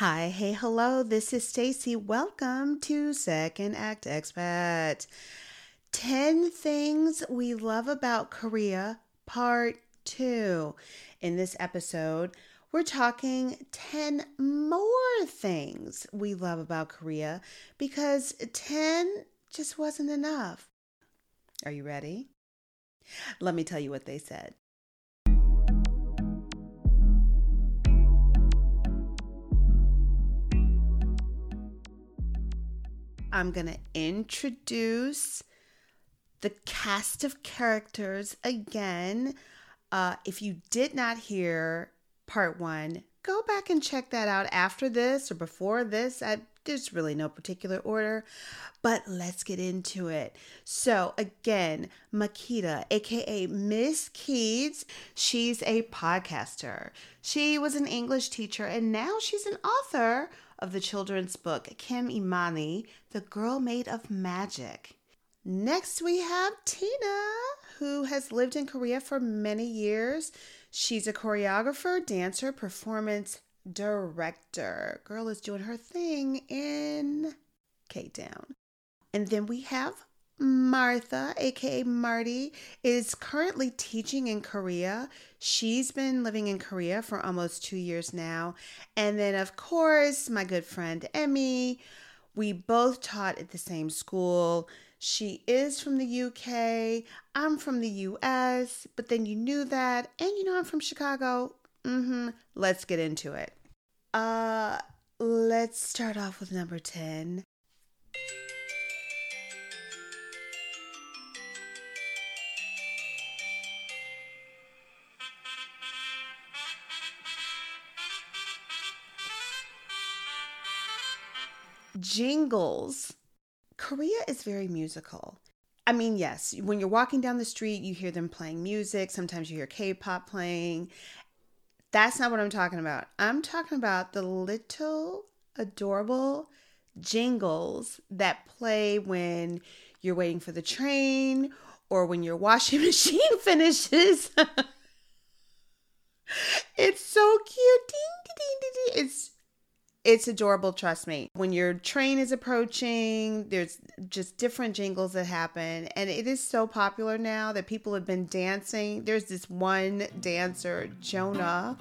Hi, hey, hello. This is Stacy. Welcome to Second Act Expat. 10 things we love about Korea, part 2. In this episode, we're talking 10 more things we love about Korea because 10 just wasn't enough. Are you ready? Let me tell you what they said. I'm going to introduce the cast of characters again. Uh, if you did not hear part one, go back and check that out after this or before this. I, there's really no particular order, but let's get into it. So, again, Makeda, aka Miss Keeds, she's a podcaster. She was an English teacher and now she's an author of the children's book Kim Imani, The Girl Made of Magic. Next, we have Tina, who has lived in Korea for many years. She's a choreographer, dancer, performance director. Girl is doing her thing in K Town. And then we have Martha, aka Marty, is currently teaching in Korea. She's been living in Korea for almost two years now. And then, of course, my good friend Emmy. We both taught at the same school. She is from the UK. I'm from the US, but then you knew that. And you know I'm from Chicago. Mm-hmm. Let's get into it. Uh let's start off with number 10. Jingles. Korea is very musical. I mean, yes, when you're walking down the street, you hear them playing music. Sometimes you hear K pop playing. That's not what I'm talking about. I'm talking about the little adorable jingles that play when you're waiting for the train or when your washing machine finishes. it's so cute. It's it's adorable, trust me. When your train is approaching, there's just different jingles that happen. And it is so popular now that people have been dancing. There's this one dancer, Jonah,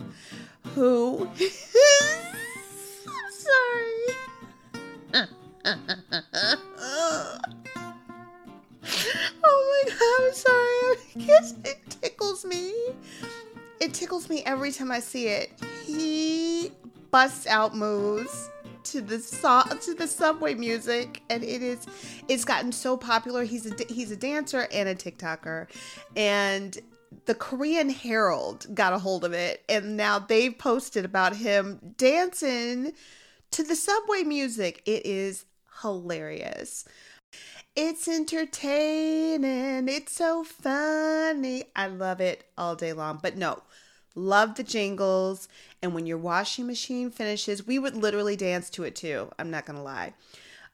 who. I'm sorry. oh my god, I'm sorry. It tickles me. It tickles me every time I see it. He busts out moves to the so- to the subway music and it is it's gotten so popular. He's a he's a dancer and a tiktoker and the Korean Herald got a hold of it and now they've posted about him dancing to the subway music. It is hilarious. It's entertaining. It's so funny. I love it all day long. But no Love the jingles. And when your washing machine finishes, we would literally dance to it too. I'm not going to lie.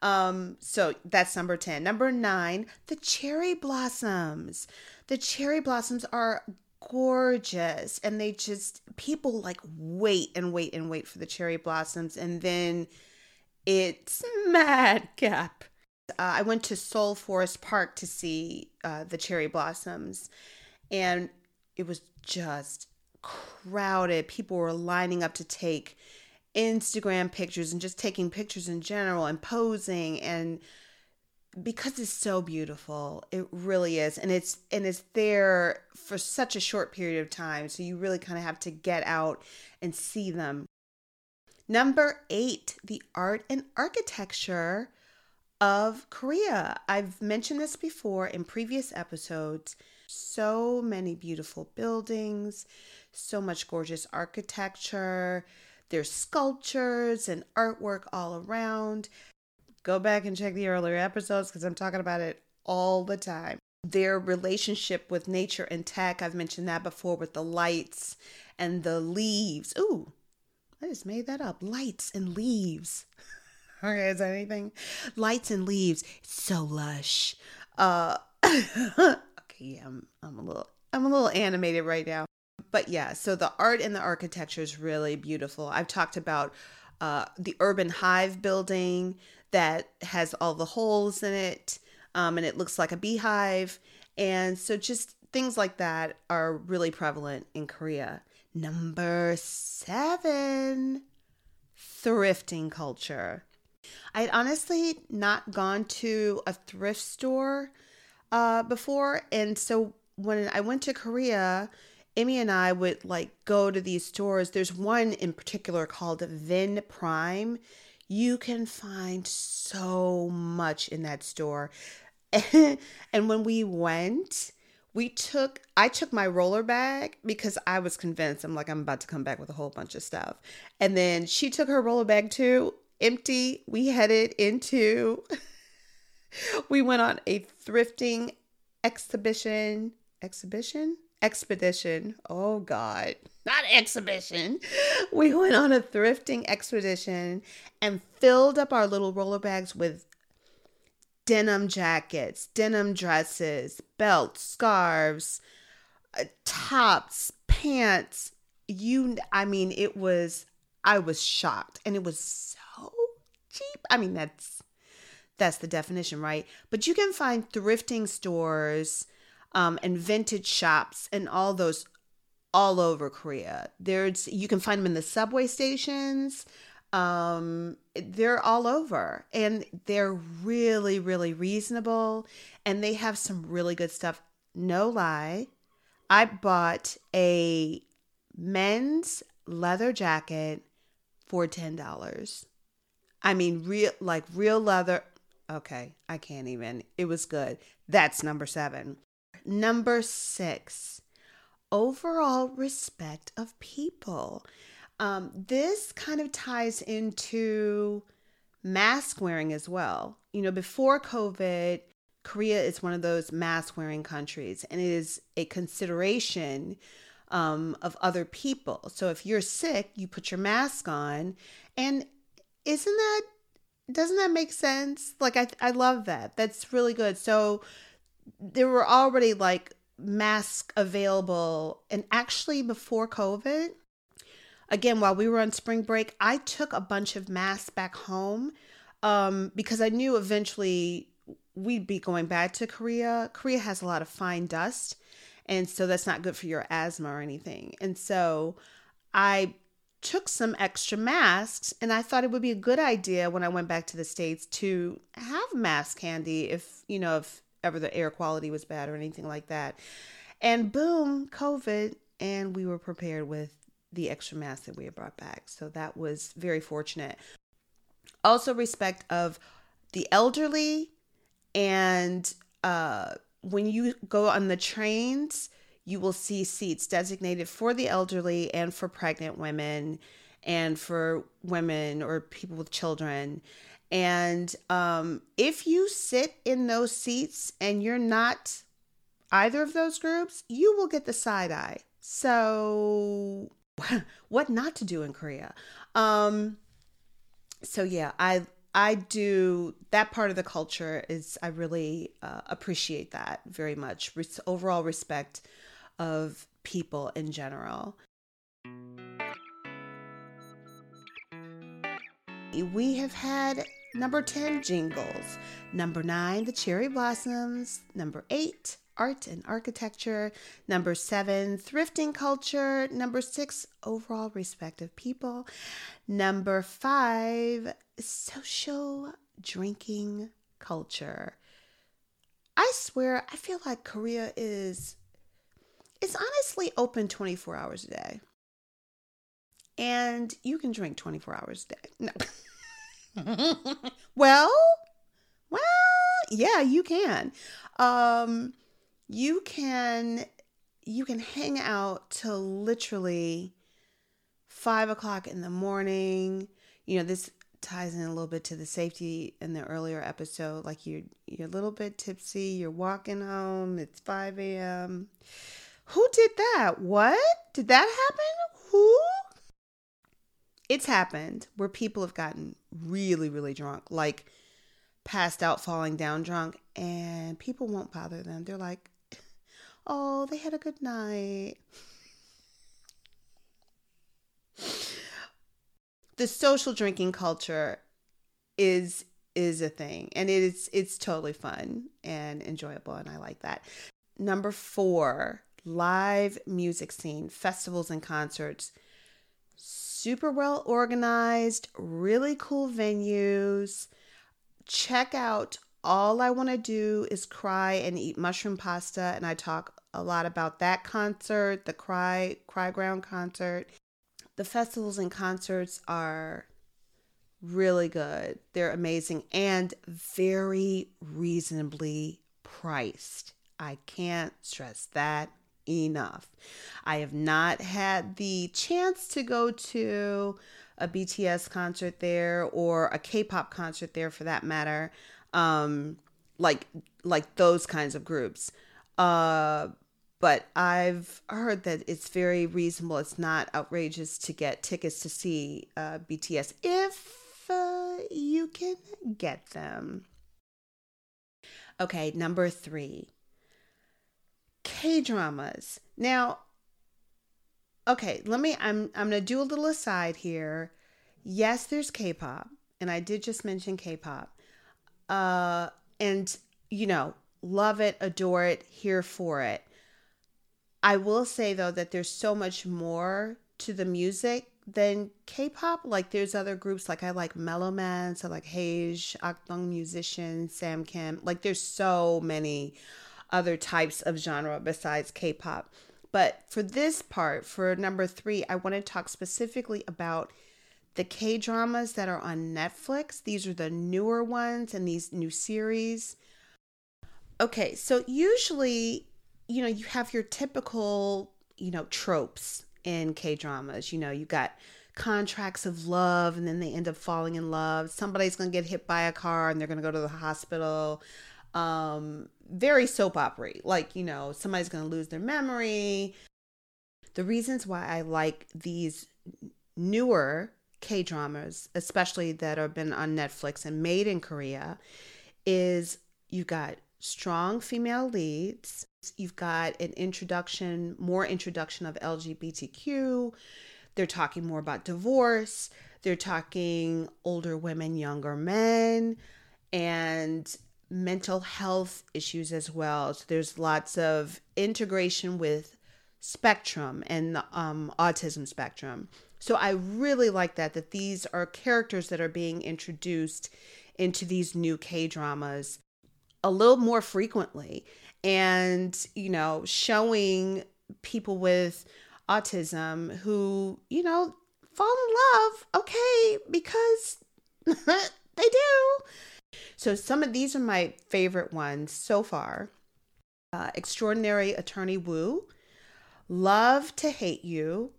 Um, so that's number 10. Number nine, the cherry blossoms. The cherry blossoms are gorgeous and they just, people like wait and wait and wait for the cherry blossoms. And then it's madcap. Uh, I went to Seoul Forest Park to see uh, the cherry blossoms and it was just crowded. People were lining up to take Instagram pictures and just taking pictures in general and posing. And because it's so beautiful it really is. And it's and it's there for such a short period of time. So you really kind of have to get out and see them. Number 8 the art and architecture of Korea. I've mentioned this before in previous episodes. So many beautiful buildings so much gorgeous architecture. There's sculptures and artwork all around. Go back and check the earlier episodes because I'm talking about it all the time. Their relationship with nature and tech, I've mentioned that before with the lights and the leaves. Ooh, I just made that up. Lights and leaves. okay, is that anything? Lights and leaves. It's so lush. Uh okay, yeah, I'm I'm a little I'm a little animated right now but yeah, so the art and the architecture is really beautiful. I've talked about uh, the Urban Hive building that has all the holes in it, um, and it looks like a beehive. And so, just things like that are really prevalent in Korea. Number seven, thrifting culture. I had honestly not gone to a thrift store uh, before, and so when I went to Korea, Emmy and I would like go to these stores. There's one in particular called Vin Prime. You can find so much in that store. and when we went, we took I took my roller bag because I was convinced I'm like I'm about to come back with a whole bunch of stuff. And then she took her roller bag too, empty. We headed into we went on a thrifting exhibition exhibition expedition. Oh God, not exhibition. We went on a thrifting expedition and filled up our little roller bags with denim jackets, denim dresses, belts, scarves, uh, tops, pants. You, I mean, it was, I was shocked and it was so cheap. I mean, that's, that's the definition, right? But you can find thrifting stores um, and vintage shops and all those all over Korea. There's you can find them in the subway stations. Um, they're all over and they're really really reasonable and they have some really good stuff. No lie. I bought a men's leather jacket for $10. I mean real like real leather. Okay, I can't even. It was good. That's number 7. Number six, overall respect of people. Um, this kind of ties into mask wearing as well. You know, before COVID, Korea is one of those mask wearing countries, and it is a consideration um, of other people. So if you're sick, you put your mask on, and isn't that doesn't that make sense? Like I I love that. That's really good. So there were already like masks available. And actually, before COVID, again, while we were on spring break, I took a bunch of masks back home um, because I knew eventually we'd be going back to Korea. Korea has a lot of fine dust, and so that's not good for your asthma or anything. And so I took some extra masks and I thought it would be a good idea when I went back to the States to have mask handy if, you know, if ever the air quality was bad or anything like that. And boom, COVID, and we were prepared with the extra mask that we had brought back. So that was very fortunate. Also, respect of the elderly, and uh, when you go on the trains, you will see seats designated for the elderly and for pregnant women and for women or people with children. And um, if you sit in those seats and you're not either of those groups, you will get the side eye. So, what not to do in Korea? Um, so yeah, I I do that part of the culture is I really uh, appreciate that very much. Res- overall respect of people in general. We have had Number 10, Jingles. Number 9, The Cherry Blossoms. Number 8, Art and Architecture. Number 7, Thrifting Culture. Number 6, Overall Respect of People. Number 5, Social Drinking Culture. I swear, I feel like Korea is it's honestly open 24 hours a day. And you can drink 24 hours a day. No. well, well, yeah, you can. Um, you can you can hang out till literally five o'clock in the morning. You know, this ties in a little bit to the safety in the earlier episode. Like you're you're a little bit tipsy, you're walking home, it's 5 a.m. Who did that? What? Did that happen? Who? It's happened where people have gotten really, really drunk, like passed out, falling down drunk, and people won't bother them. They're like, oh, they had a good night. the social drinking culture is is a thing and it is it's totally fun and enjoyable and I like that. Number 4, live music scene, festivals and concerts. Super well organized, really cool venues. Check out All I Want to Do is Cry and Eat Mushroom Pasta and I talk a lot about that concert, the Cry Cry Ground concert. The festivals and concerts are really good. They're amazing and very reasonably priced. I can't stress that enough. I have not had the chance to go to a BTS concert there or a K-pop concert there for that matter. Um like like those kinds of groups. Uh but I've heard that it's very reasonable. It's not outrageous to get tickets to see uh, BTS if uh, you can get them. Okay, number three K dramas. Now, okay, let me, I'm, I'm to do a little aside here. Yes, there's K pop, and I did just mention K pop. Uh, and, you know, love it, adore it, here for it. I will say though that there's so much more to the music than K-pop. Like there's other groups like I like Mellow Man, so like Heize, Akdong musician, Sam Kim. Like there's so many other types of genre besides K-pop. But for this part, for number three, I want to talk specifically about the K dramas that are on Netflix. These are the newer ones and these new series. Okay, so usually, you know, you have your typical, you know, tropes in K dramas. You know, you got contracts of love and then they end up falling in love. Somebody's going to get hit by a car and they're going to go to the hospital. Um, very soap opera. Like, you know, somebody's going to lose their memory. The reasons why I like these newer K dramas, especially that have been on Netflix and made in Korea, is you got strong female leads. You've got an introduction, more introduction of LGBTQ. They're talking more about divorce. They're talking older women, younger men, and mental health issues as well. So there's lots of integration with spectrum and the um, autism spectrum. So I really like that that these are characters that are being introduced into these new K dramas a little more frequently and you know showing people with autism who you know fall in love okay because they do so some of these are my favorite ones so far uh, extraordinary attorney Woo love to hate you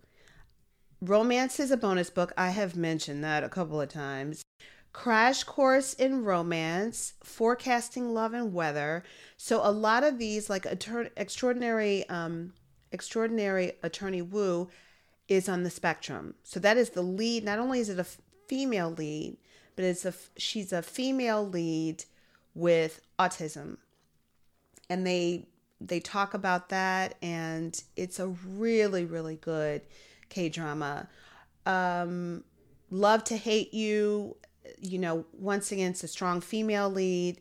romance is a bonus book i have mentioned that a couple of times Crash Course in Romance, Forecasting Love and Weather. So a lot of these, like Extraordinary, um, Extraordinary Attorney Woo, is on the spectrum. So that is the lead. Not only is it a female lead, but it's a she's a female lead with autism, and they they talk about that, and it's a really really good K drama. Um, Love to Hate You you know, once again, it's a strong female lead,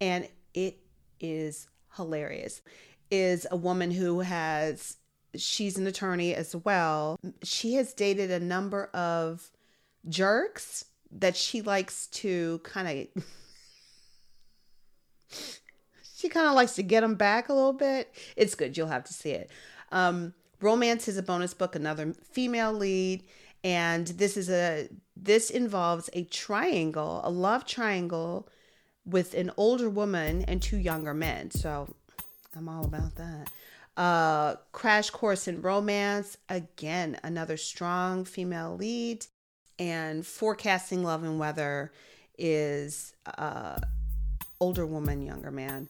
and it is hilarious. Is a woman who has, she's an attorney as well. She has dated a number of jerks that she likes to kind of. she kind of likes to get them back a little bit. It's good. You'll have to see it. Um, Romance is a bonus book, another female lead and this is a this involves a triangle, a love triangle with an older woman and two younger men. So I'm all about that. Uh, Crash Course in Romance, again, another strong female lead. And Forecasting Love and Weather is uh, older woman, younger man.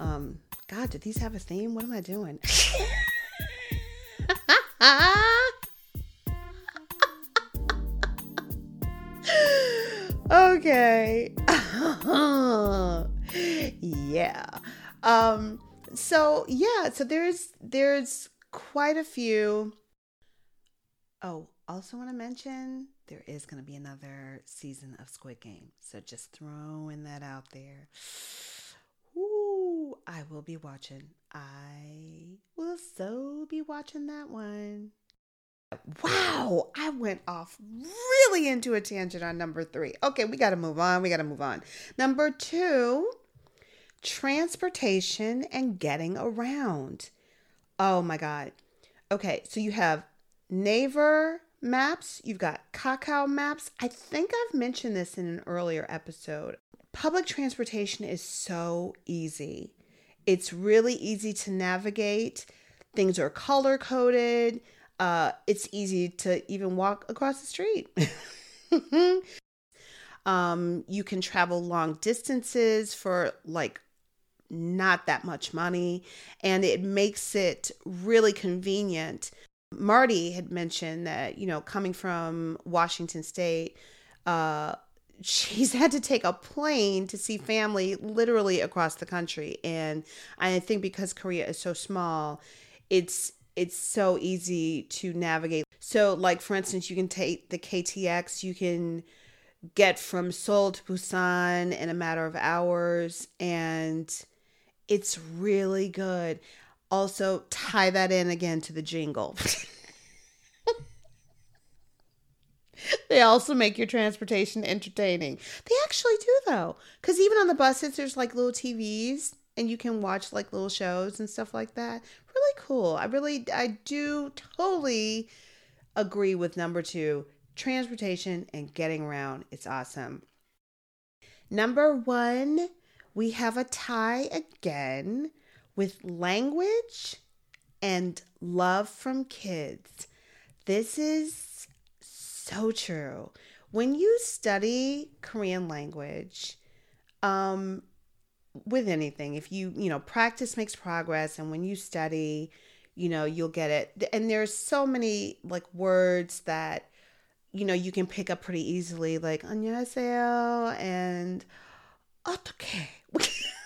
Um, God, did these have a theme? What am I doing? okay. yeah. Um so yeah, so there's there's quite a few Oh, also want to mention there is going to be another season of Squid Game. So just throwing that out there. Ooh, I will be watching. I will so be watching that one. Wow, I went off really into a tangent on number three. Okay, we got to move on. We got to move on. Number two, transportation and getting around. Oh my God. Okay, so you have Naver maps, you've got Kakao maps. I think I've mentioned this in an earlier episode. Public transportation is so easy. It's really easy to navigate. Things are color coded. Uh, it's easy to even walk across the street. um, you can travel long distances for like not that much money, and it makes it really convenient. Marty had mentioned that, you know, coming from Washington State, uh, she's had to take a plane to see family literally across the country. And I think because Korea is so small, it's it's so easy to navigate. So like for instance, you can take the KTX, you can get from Seoul to Busan in a matter of hours and it's really good. Also, tie that in again to the jingle. they also make your transportation entertaining. They actually do though, because even on the buses, there's like little TVs and you can watch like little shows and stuff like that. Really cool. I really, I do totally agree with number two transportation and getting around. It's awesome. Number one, we have a tie again with language and love from kids. This is so true. When you study Korean language, um, with anything, if you, you know, practice makes progress, and when you study, you know, you'll get it. And there's so many like words that, you know, you can pick up pretty easily, like 안녕하세요 and 어떻게.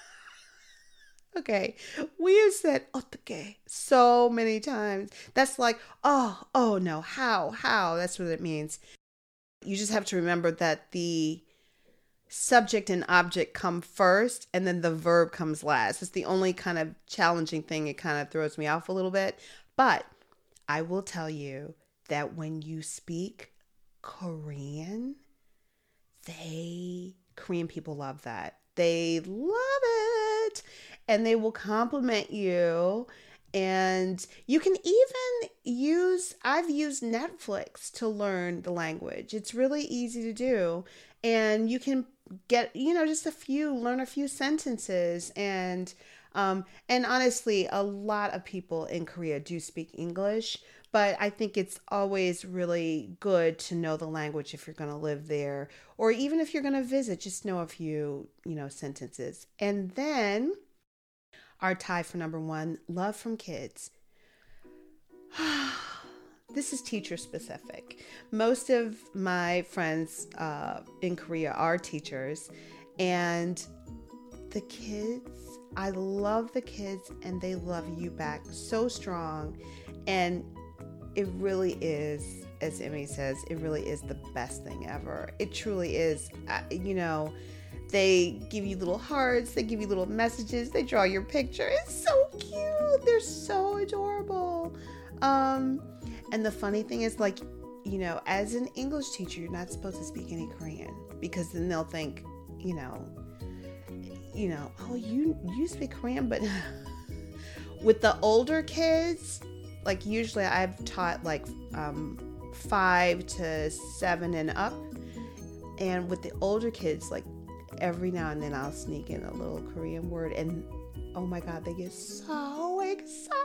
Okay, we have said otoke so many times. That's like, oh, oh no, how, how. That's what it means. You just have to remember that the subject and object come first and then the verb comes last. It's the only kind of challenging thing. It kind of throws me off a little bit. But I will tell you that when you speak Korean, they, Korean people love that they love it. And they will compliment you. And you can even use i've used netflix to learn the language. It's really easy to do. And you can get you know just a few learn a few sentences. And um and honestly a lot of people in korea do speak english but i think it's always really good to know the language if you're going to live there or even if you're going to visit just know a few you know sentences and then our tie for number one love from kids. this is teacher specific. Most of my friends uh, in Korea are teachers, and the kids, I love the kids, and they love you back so strong. And it really is, as Emmy says, it really is the best thing ever. It truly is. you know, they give you little hearts, they give you little messages, they draw your picture. It's so cute. They're so adorable. Um, and the funny thing is, like, you know, as an English teacher, you're not supposed to speak any Korean because then they'll think, you know, you know, oh, you you speak Korean, but with the older kids, like usually I've taught like um, five to seven and up, and with the older kids, like every now and then I'll sneak in a little Korean word, and oh my God, they get so excited.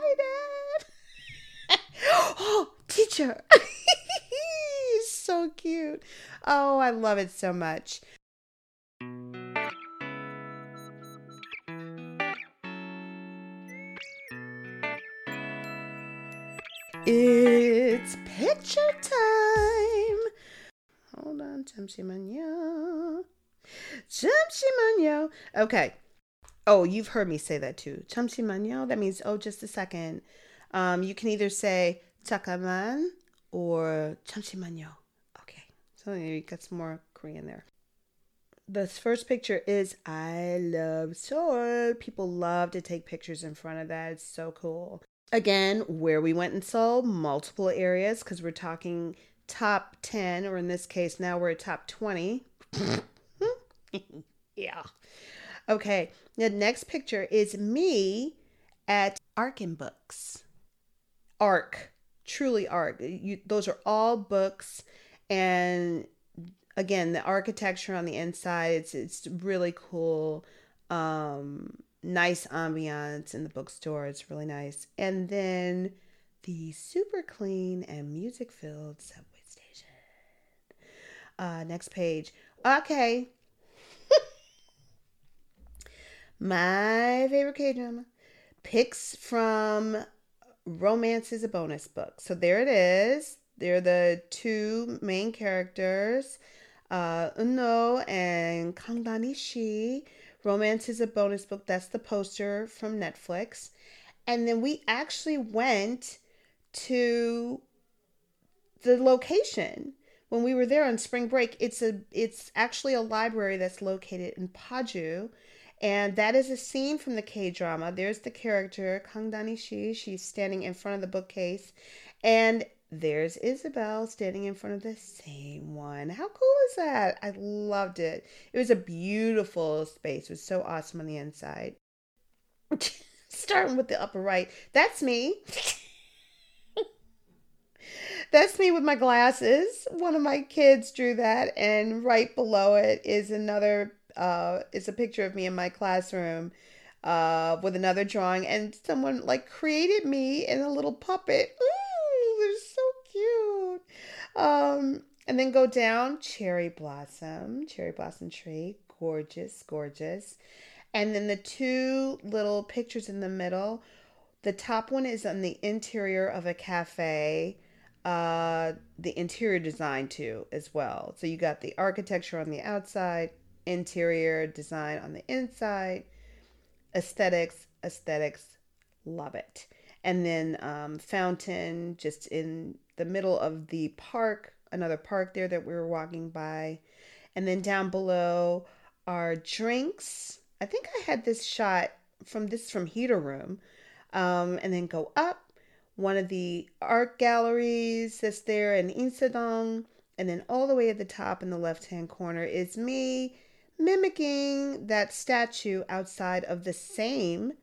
oh, teacher. so cute. Oh, I love it so much. It's picture time. Hold on, Chimsy Manyo. Manyo. Okay. Oh, you've heard me say that too. Chimsy Manyo. That means, oh, just a second. Um, you can either say Chakaman or Chimsy Manyo. Okay. So you got some more Korean there. This first picture is I love Seoul. People love to take pictures in front of that. It's so cool. Again, where we went and saw multiple areas because we're talking top 10, or in this case, now we're at top 20. yeah. Okay, the next picture is me at Arc N Books. Arc, truly Arc. You, those are all books, and again, the architecture on the inside, it's it's really cool. Um, nice ambiance in the bookstore. It's really nice. And then the super clean and music filled subway station. Uh, next page. Okay. My favorite K drama. Picks from Romance is a bonus book. So there it is. They're the two main characters, uh, Eun-ho and Kangdani Shi. Romance is a bonus book. That's the poster from Netflix. And then we actually went to the location when we were there on spring break. It's a it's actually a library that's located in Paju. And that is a scene from the K drama. There's the character, Kang Dani Shi. She's standing in front of the bookcase. And there's Isabel standing in front of the same one. How cool is that? I loved it. It was a beautiful space. It was so awesome on the inside. Starting with the upper right. That's me. That's me with my glasses. One of my kids drew that, and right below it is another uh is a picture of me in my classroom uh with another drawing and someone like created me in a little puppet. Ooh, they're so cute. Um and then go down cherry blossom, cherry blossom tree, gorgeous, gorgeous. And then the two little pictures in the middle. The top one is on the interior of a cafe uh the interior design too as well so you got the architecture on the outside interior design on the inside, aesthetics, aesthetics, love it. And then um, fountain just in the middle of the park, another park there that we were walking by. And then down below are drinks. I think I had this shot from this from Heater Room. Um, and then go up one of the art galleries that's there in Insadong. And then all the way at the top in the left hand corner is me mimicking that statue outside of the same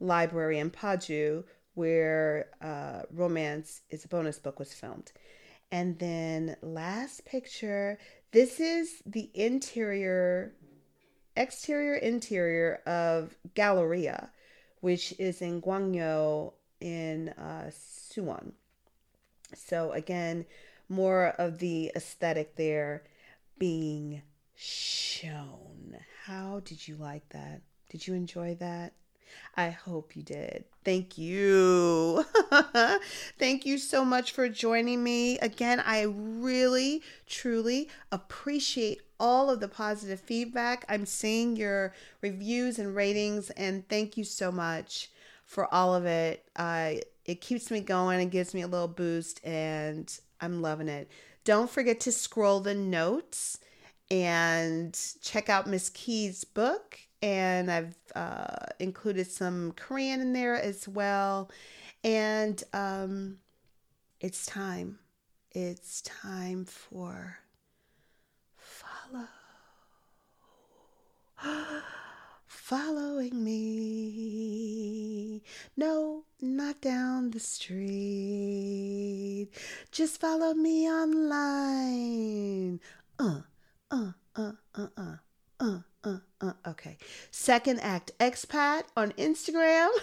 library in Paju where uh, Romance is a bonus book was filmed. And then last picture, this is the interior, exterior interior of Galleria, which is in Gwanggyo in uh, Suwon. So again, more of the aesthetic there being shown. How did you like that? Did you enjoy that? I hope you did. Thank you. Thank you so much for joining me. Again, I really, truly appreciate all of the positive feedback. I'm seeing your reviews and ratings, and thank you so much for all of it. Uh, it keeps me going and gives me a little boost, and I'm loving it. Don't forget to scroll the notes and check out Miss Key's book. And I've uh, included some Korean in there as well. And um, it's time. It's time for follow. Following me. No, not down the street. Just follow me online. Uh uh, uh, uh, uh, uh, uh, uh. Okay. Second act expat on Instagram.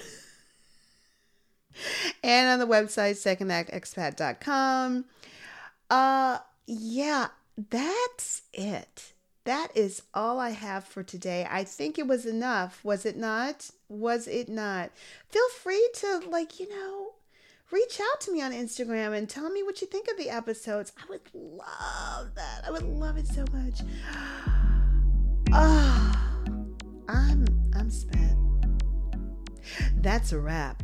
and on the website secondactexpat.com. Uh yeah, that's it. That is all I have for today. I think it was enough. Was it not? Was it not? Feel free to like, you know, reach out to me on Instagram and tell me what you think of the episodes. I would love that. I would love it so much. Oh, I'm I'm spent. That's a wrap.